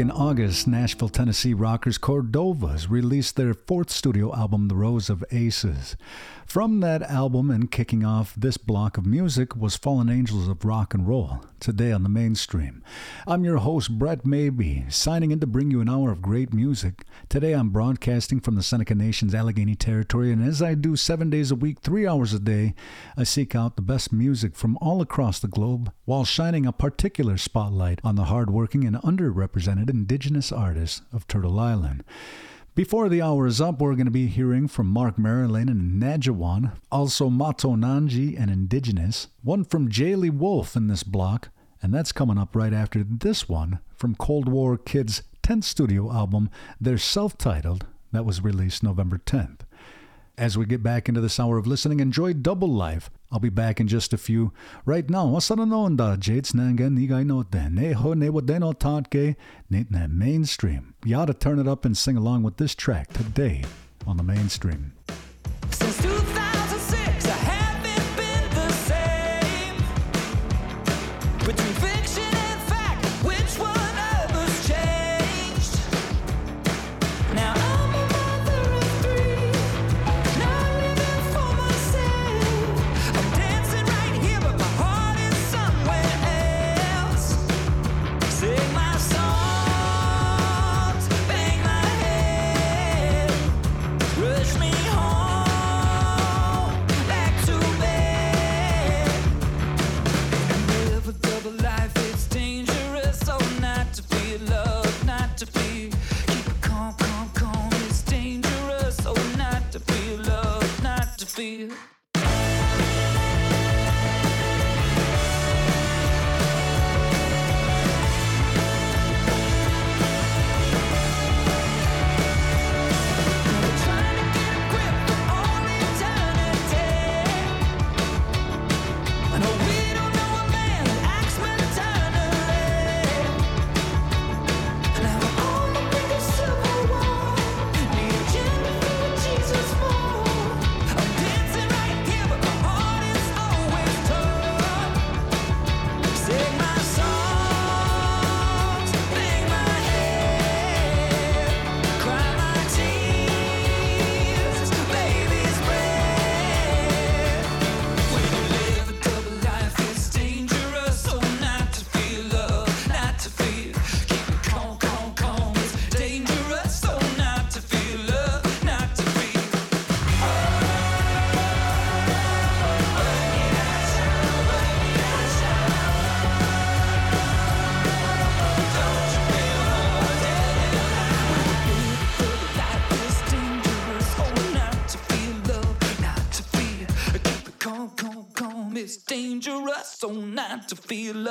In August, Nashville, Tennessee rockers Cordovas released their fourth studio album, The Rose of Aces. From that album and kicking off this block of music was Fallen Angels of Rock and Roll, today on the mainstream. I'm your host, Brett Maybe, signing in to bring you an hour of great music. Today I'm broadcasting from the Seneca Nation's Allegany Territory, and as I do seven days a week, three hours a day, I seek out the best music from all across the globe while shining a particular spotlight on the hardworking and underrepresented indigenous artists of Turtle Island. Before the hour is up, we're going to be hearing from Marc Meriläinen and Nadjiwan, also Mato Nanji and Indigenous, one from Jayli Wolf in this block, and that's coming up right after this one from Cold War Kids' 10th studio album, their self titled, that was released November 10th. As we get back into this hour of listening, enjoy Double Life. I'll be back in just a few. Right now, wasaranoonda jates nanga nigai no neho ne wadeno tatke ne mainstream. You ought to turn it up and sing along with this track today on the mainstream. Since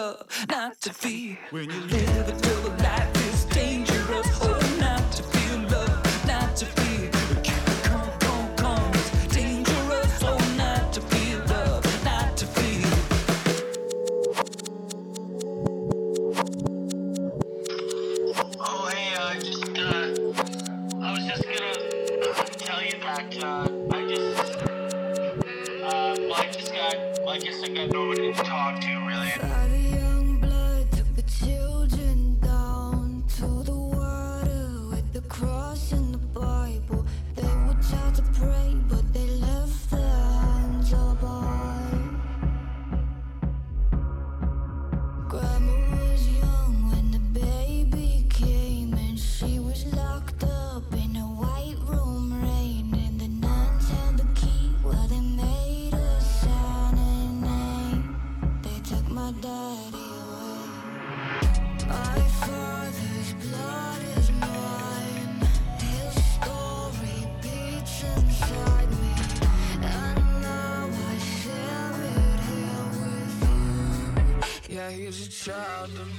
love, not to feel. When you the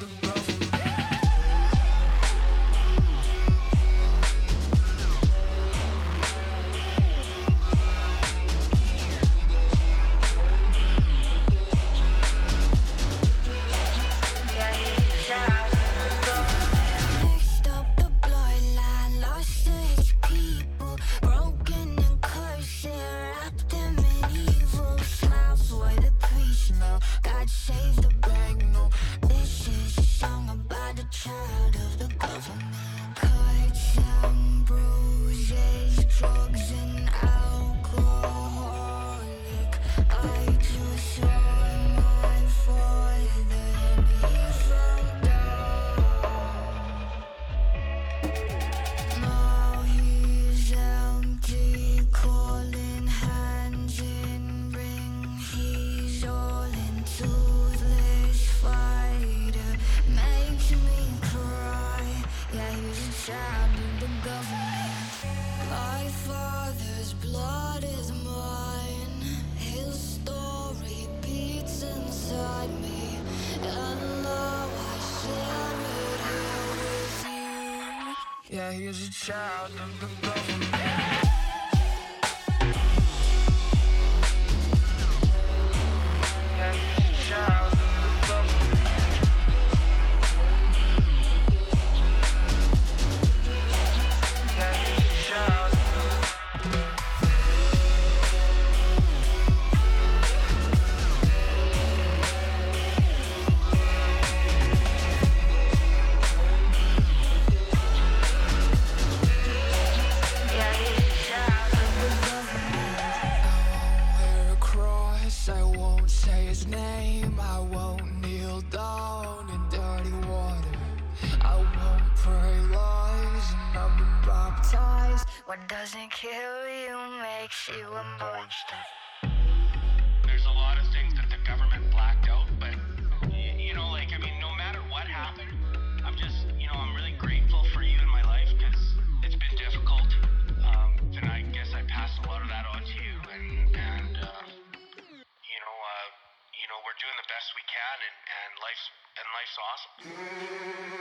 life's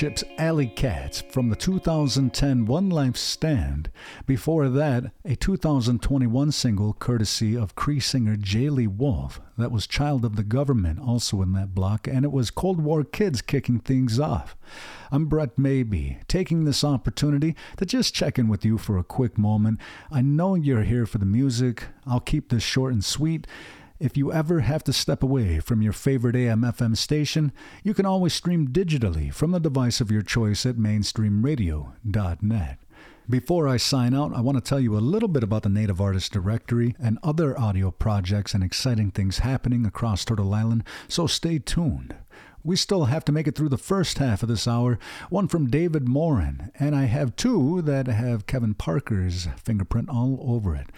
Chips Alley Cats from the 2010 One Life Stand. Before that, a 2021 single courtesy of Cree singer Jayli Wolf. That was Child of the Government, also in that block, and it was Cold War Kids kicking things off. I'm Brett Maybe, taking this opportunity to just check in with you for a quick moment. I know you're here for the music. I'll keep this short and sweet. If you ever have to step away from your favorite AM FM station, you can always stream digitally from the device of your choice at mainstreamradio.net. Before I sign out, I want to tell you a little bit about the Native Artist Directory and other audio projects and exciting things happening across Turtle Island, so stay tuned. We still have to make it through the first half of this hour, one from David Morin, and I have two that have Kevin Parker's fingerprint all over it.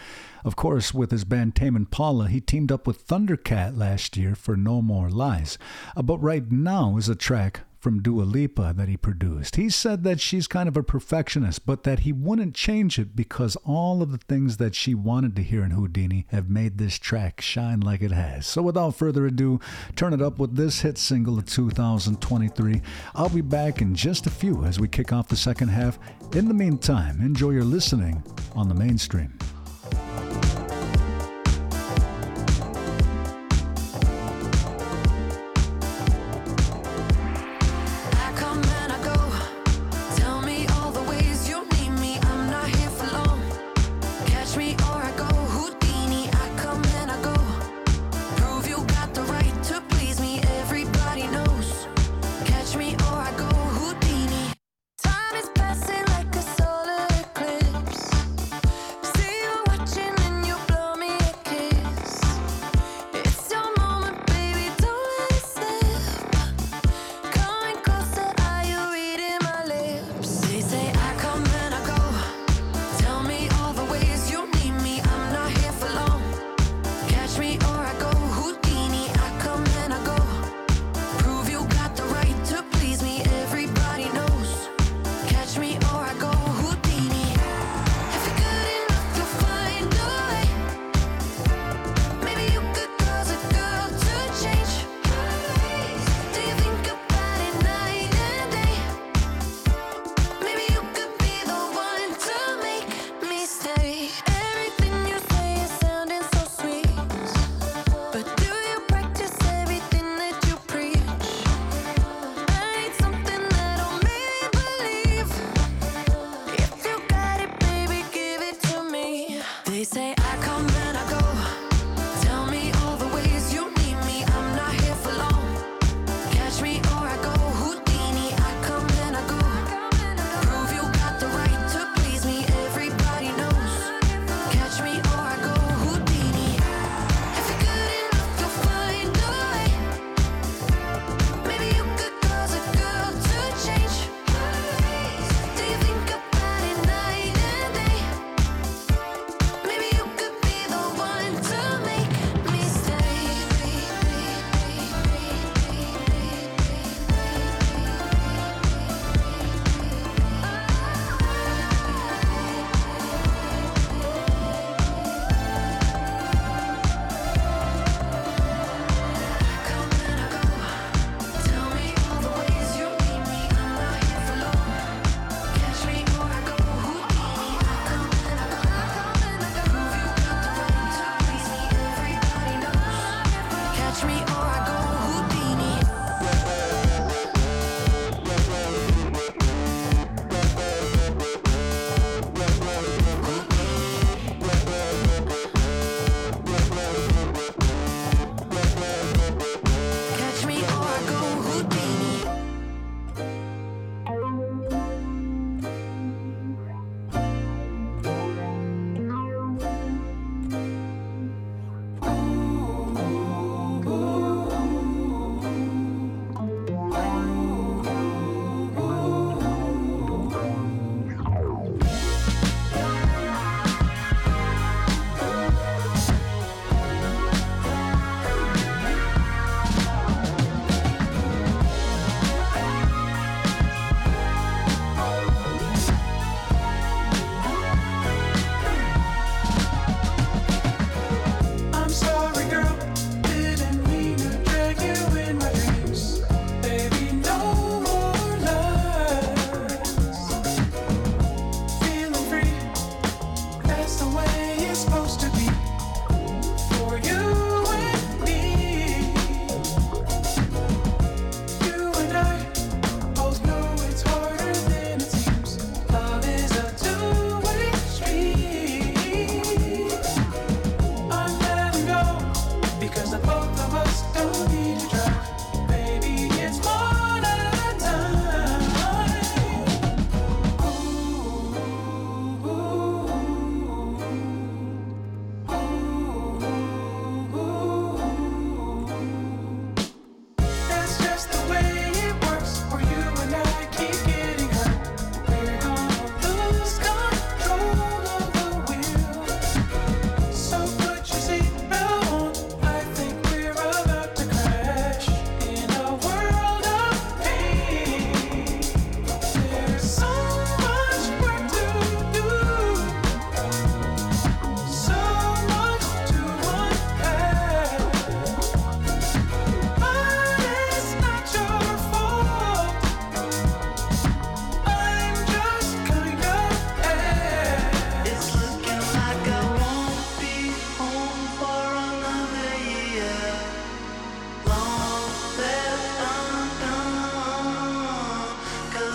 Of course, with his band Tame Impala, he teamed up with Thundercat last year for No More Lies. Uh, but right now is a track from Dua Lipa that he produced. He said that she's kind of a perfectionist, but that he wouldn't change it because all of the things that she wanted to hear in Houdini have made this track shine like it has. So without further ado, turn it up with this hit single of 2023. I'll be back in just a few as we kick off the second half. In the meantime, enjoy your listening on the mainstream.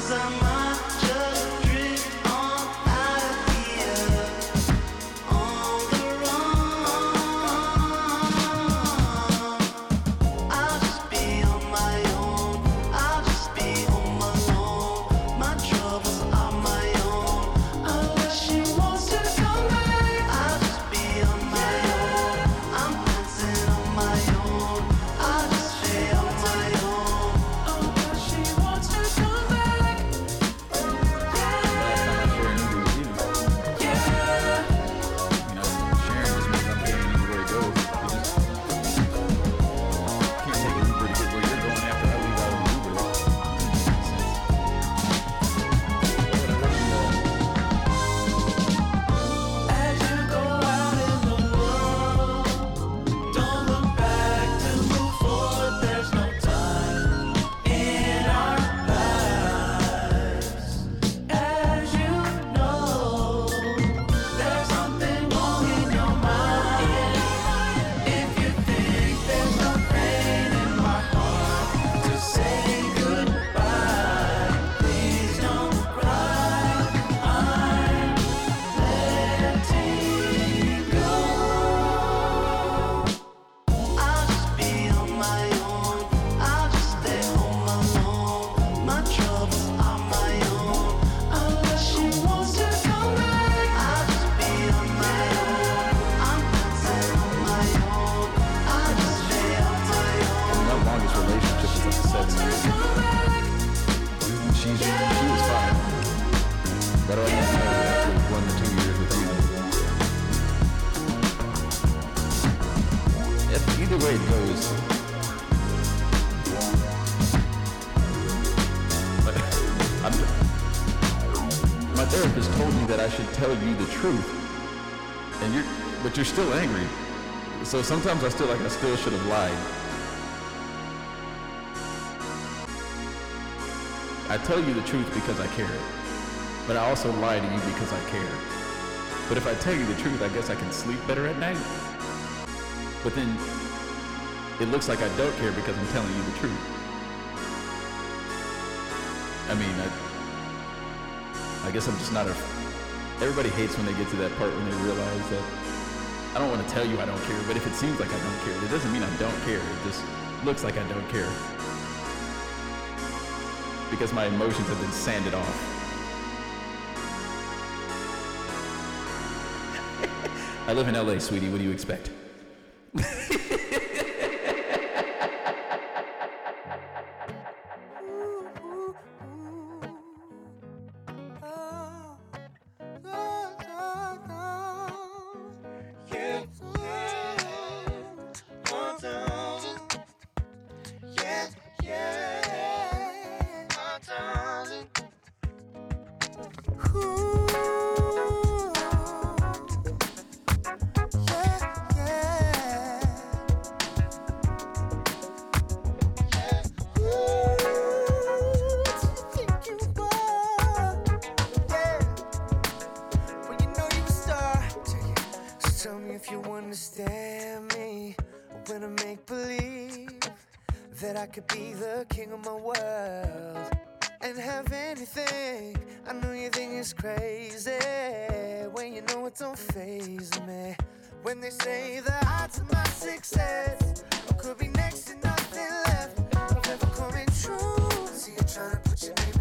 i'm on my therapist told me that I should tell you the truth, and you're, but you're still angry. So sometimes I still like I still should have lied. I tell you the truth because I care, but I also lie to you because I care. But if I tell you the truth, I guess I can sleep better at night. But then it looks like I don't care because I'm telling you the truth. I mean, I, I guess I'm just not a. Everybody hates when they get to that part when they realize that I don't want to tell you I don't care, but if it seems like I don't care, it doesn't mean I don't care. It just looks like I don't care. Because my emotions have been sanded off. I live in LA, sweetie. What do you expect? when I make believe that I could be the king of my world and have anything. I know you think it's crazy when you know it don't phase me. When they say the odds of my success could be next to nothing left of ever coming true. See you trying to put your name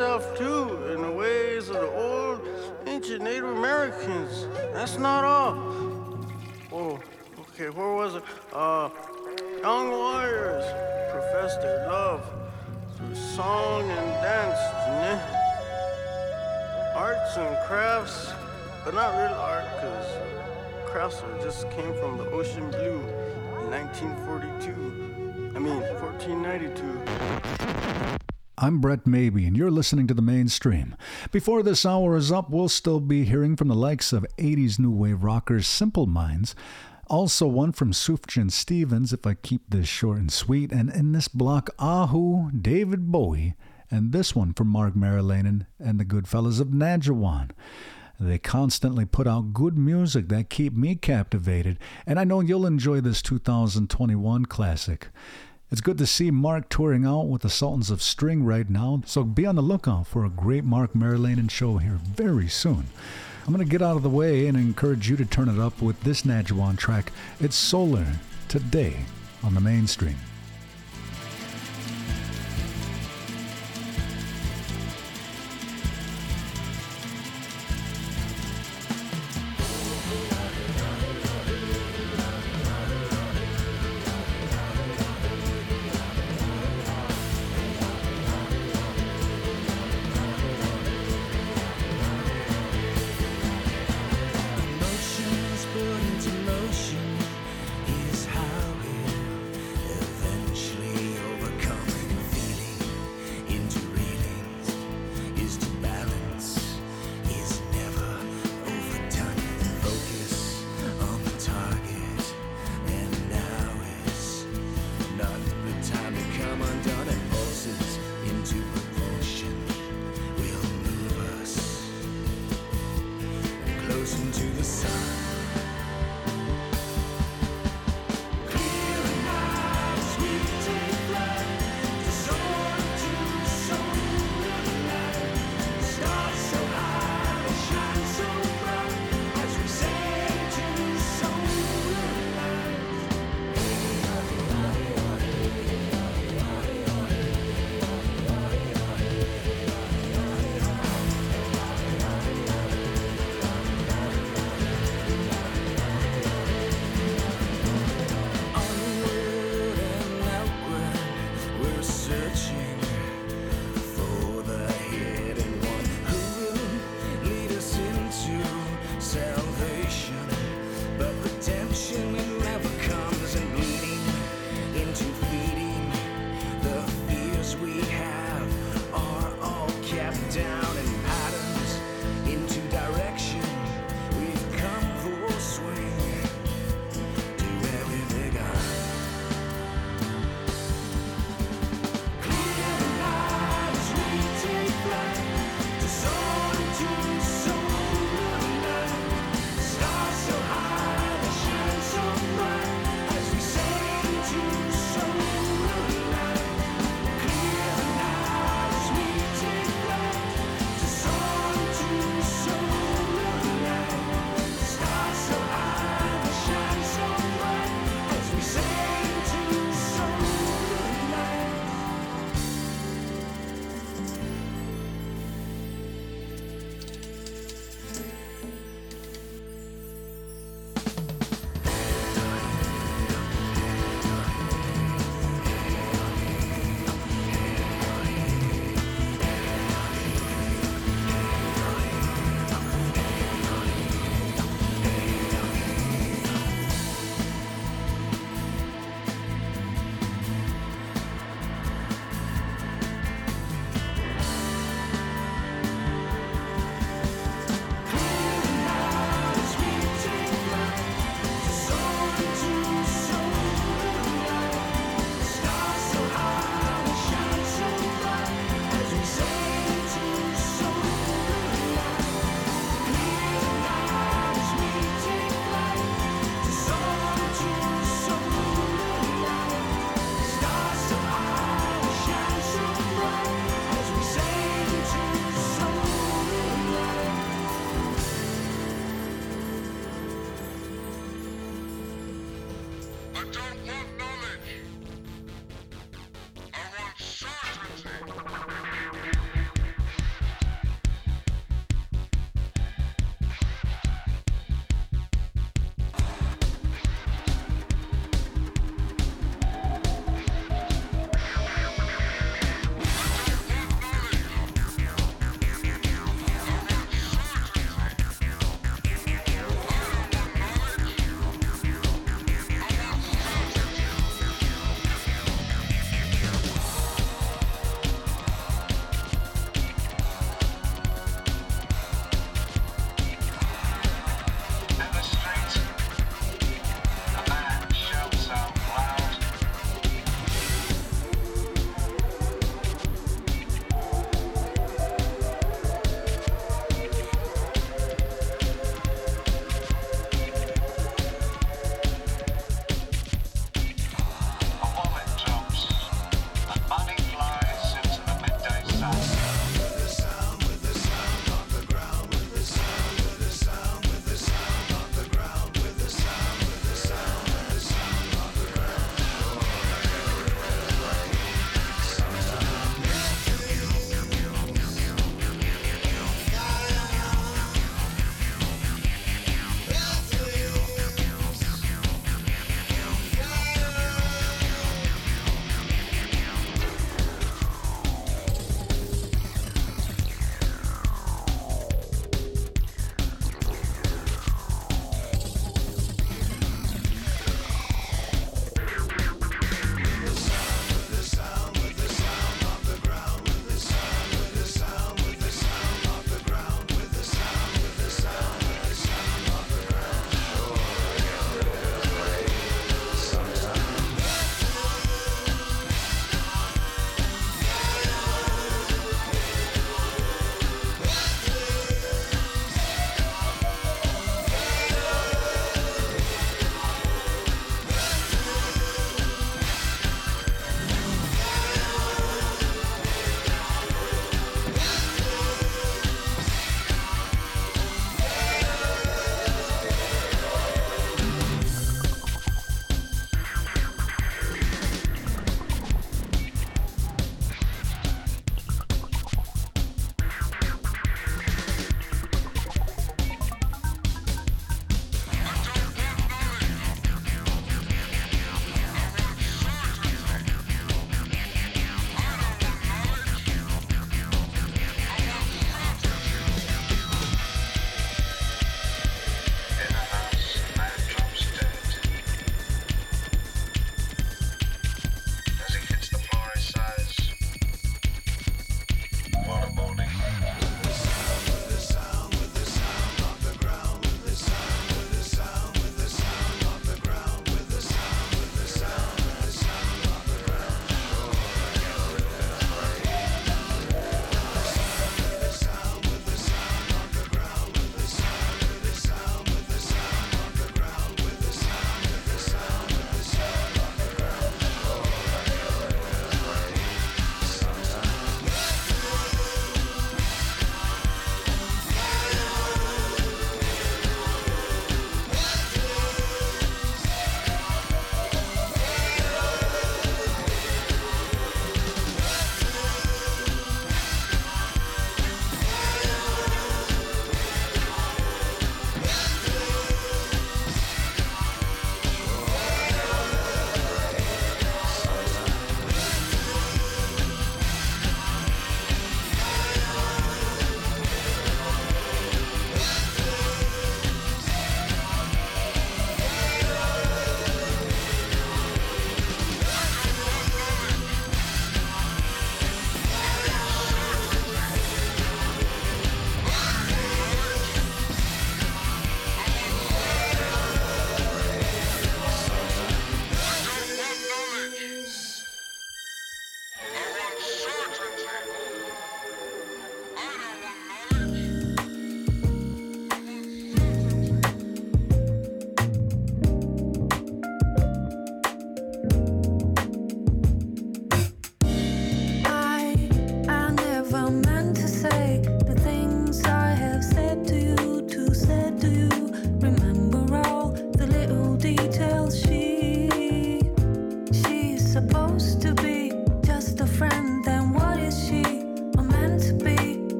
yourself too in the ways of the old ancient Native Americans. That's not all. Oh, okay, where was it? Uh, young warriors profess their love through song and dance, né? arts and crafts, but not real art, because crafts just came from the ocean blue in 1942. I mean, 1492. I'm Brett Maybe, and you're listening to the mainstream. Before this hour is up, we'll still be hearing from the likes of 80s new wave rockers Simple Minds. Also, one from Sufjan Stevens, if I keep this short and sweet, and in this block, Ahu, David Bowie, and this one from Marc Meriläinen and the good fellas of Nadjiwan. They constantly put out good music that keep me captivated, and I know you'll enjoy this 2021 classic. It's good to see Marc touring out with the Sultans of String right now, so be on the lookout for a great Marc Meriläinen show here very soon. I'm going to get out of the way and encourage you to turn it up with this Nadjiwan track. It's Solar today on the mainstream.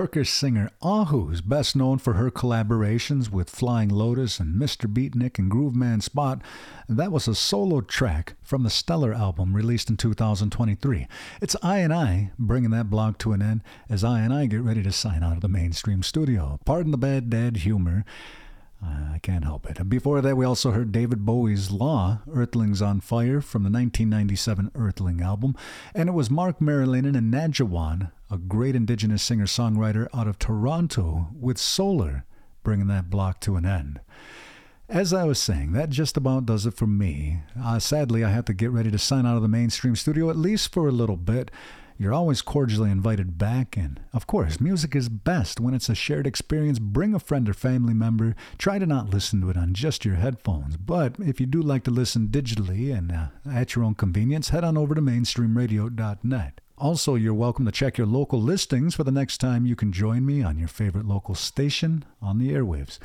Turkish singer Ahu is best known for her collaborations with Flying Lotus and Mr. Beatnik and Grooveman Spot. That was a solo track from the Stellar album released in 2023. It's I and I bringing that block to an end as I and I get ready to sign out of the mainstream studio. Pardon the bad dad humor. I can't help it. Before that, we also heard David Bowie's Law, Earthlings on Fire, from the 1997 Earthling album. And it was Marc Meriläinen and Nadjiwan, a great indigenous singer songwriter out of Toronto, with Solar, bringing that block to an end. As I was saying, that just about does it for me. Uh, sadly, I have to get ready to sign out of the mainstream studio, at least for a little bit. You're always cordially invited back, and of course, music is best when it's a shared experience. Bring a friend or family member. Try to not listen to it on just your headphones, but if you do like to listen digitally and uh, at your own convenience, head on over to mainstreamradio.net. Also, you're welcome to check your local listings for the next time you can join me on your favorite local station on the airwaves.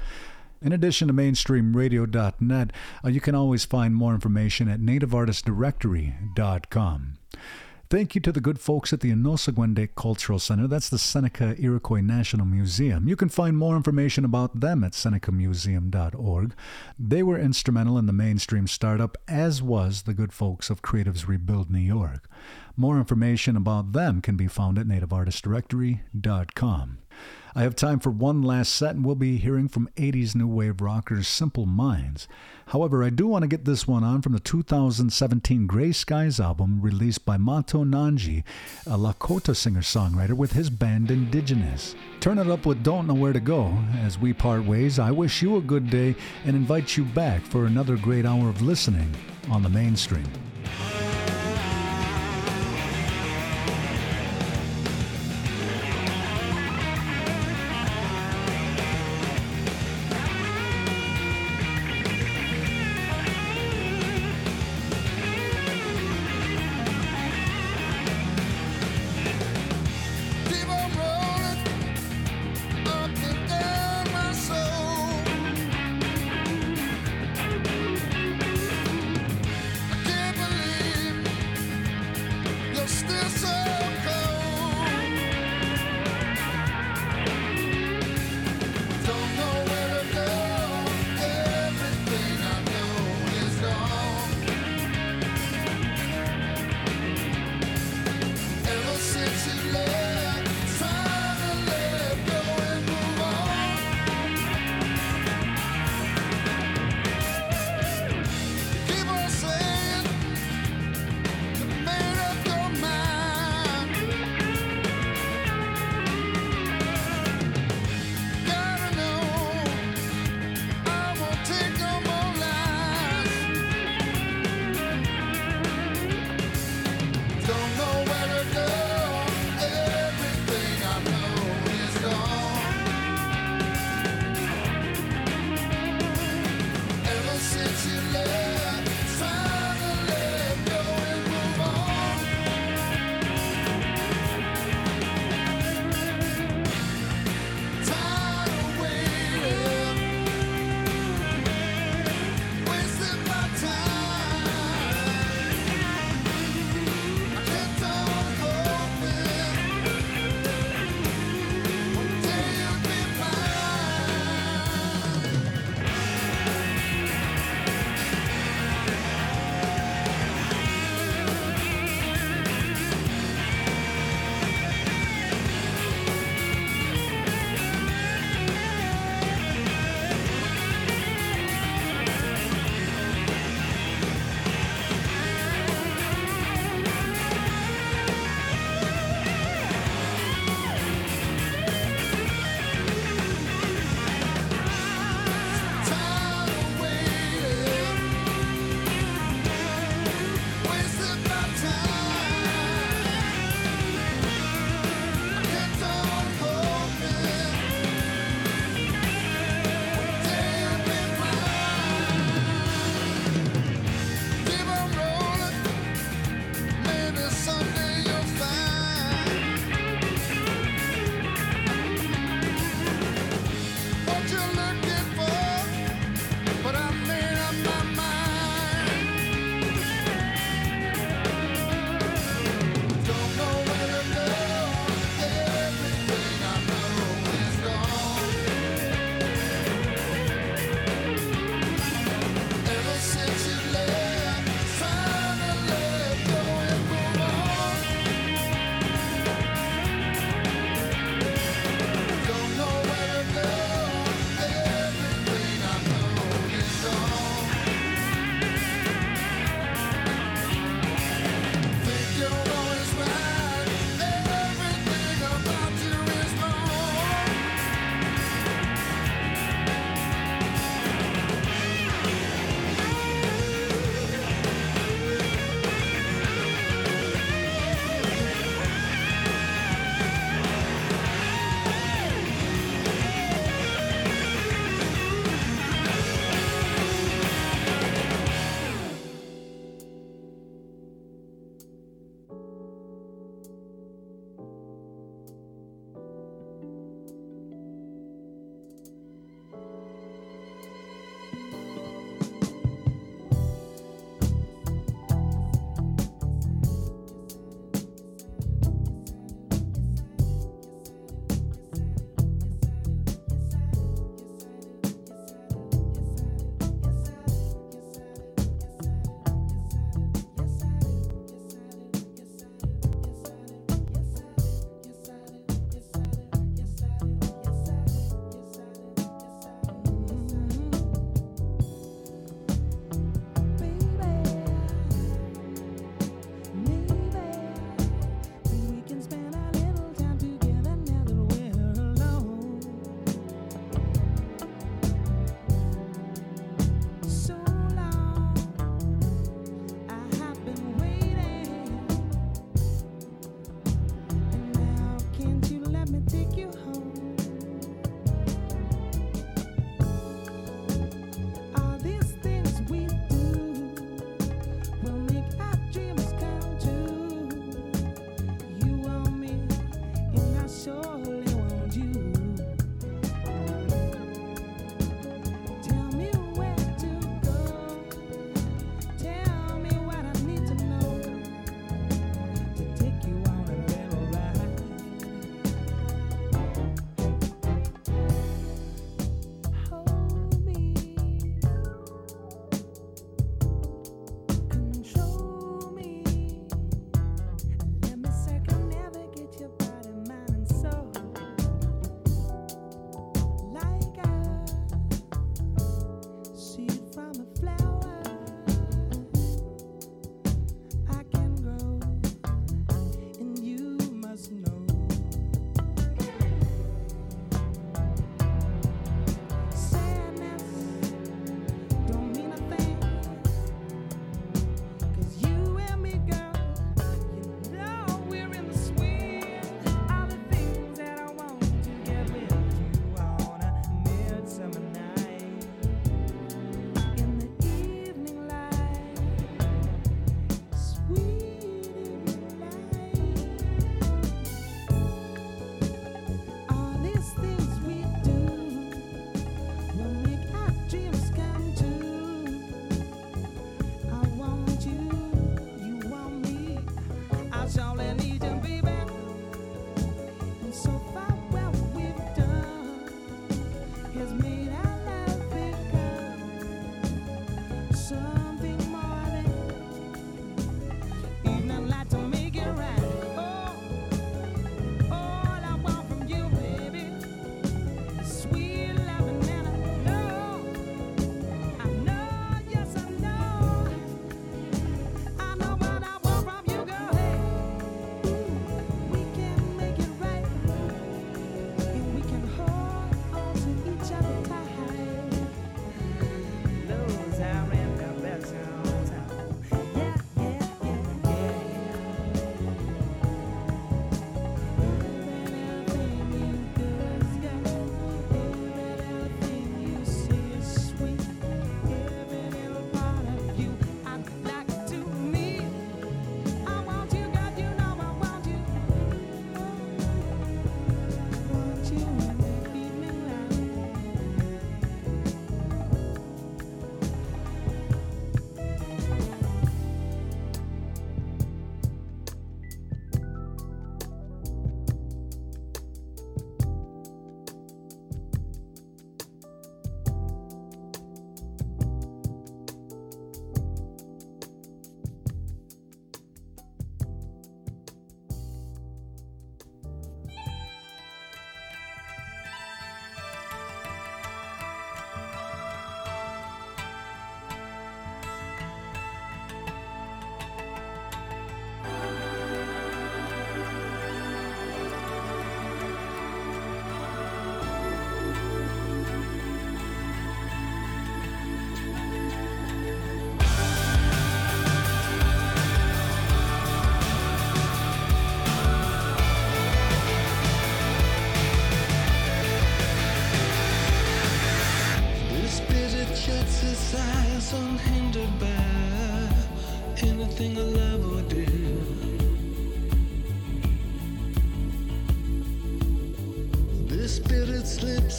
In addition to mainstreamradio.net, uh, you can always find more information at nativeartistdirectory.com. Thank you to the good folks at the Onöhsagwe:de' Cultural Center. That's the Seneca Iroquois National Museum. You can find more information about them at senecamuseum.org. They were instrumental in the mainstream startup, as was the good folks of Creatives Rebuild New York. More information about them can be found at nativeartistdirectory.com. I have time for one last set, and we'll be hearing from 80s new wave rockers Simple Minds. However, I do want to get this one on from the 2017 Gray Skies album released by Mato Nanji, a Lakota singer songwriter with his band Indigenous. Turn it up with Don't Know Where to Go. As we part ways, I wish you a good day and invite you back for another great hour of listening on the mainstream.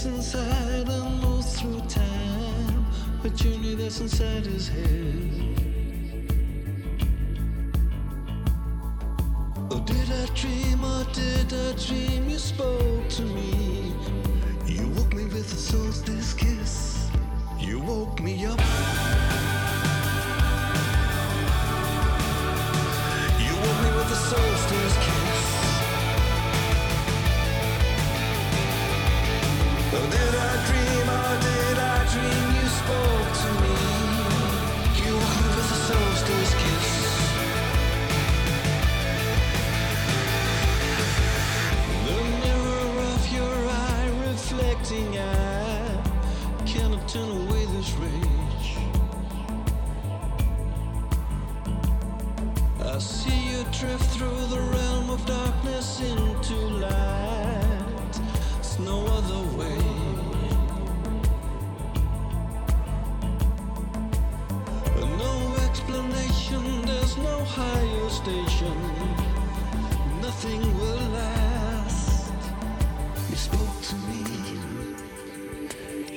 inside and moves through time. A journey that's inside his head.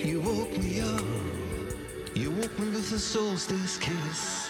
You woke me up. You woke me with a solstice kiss.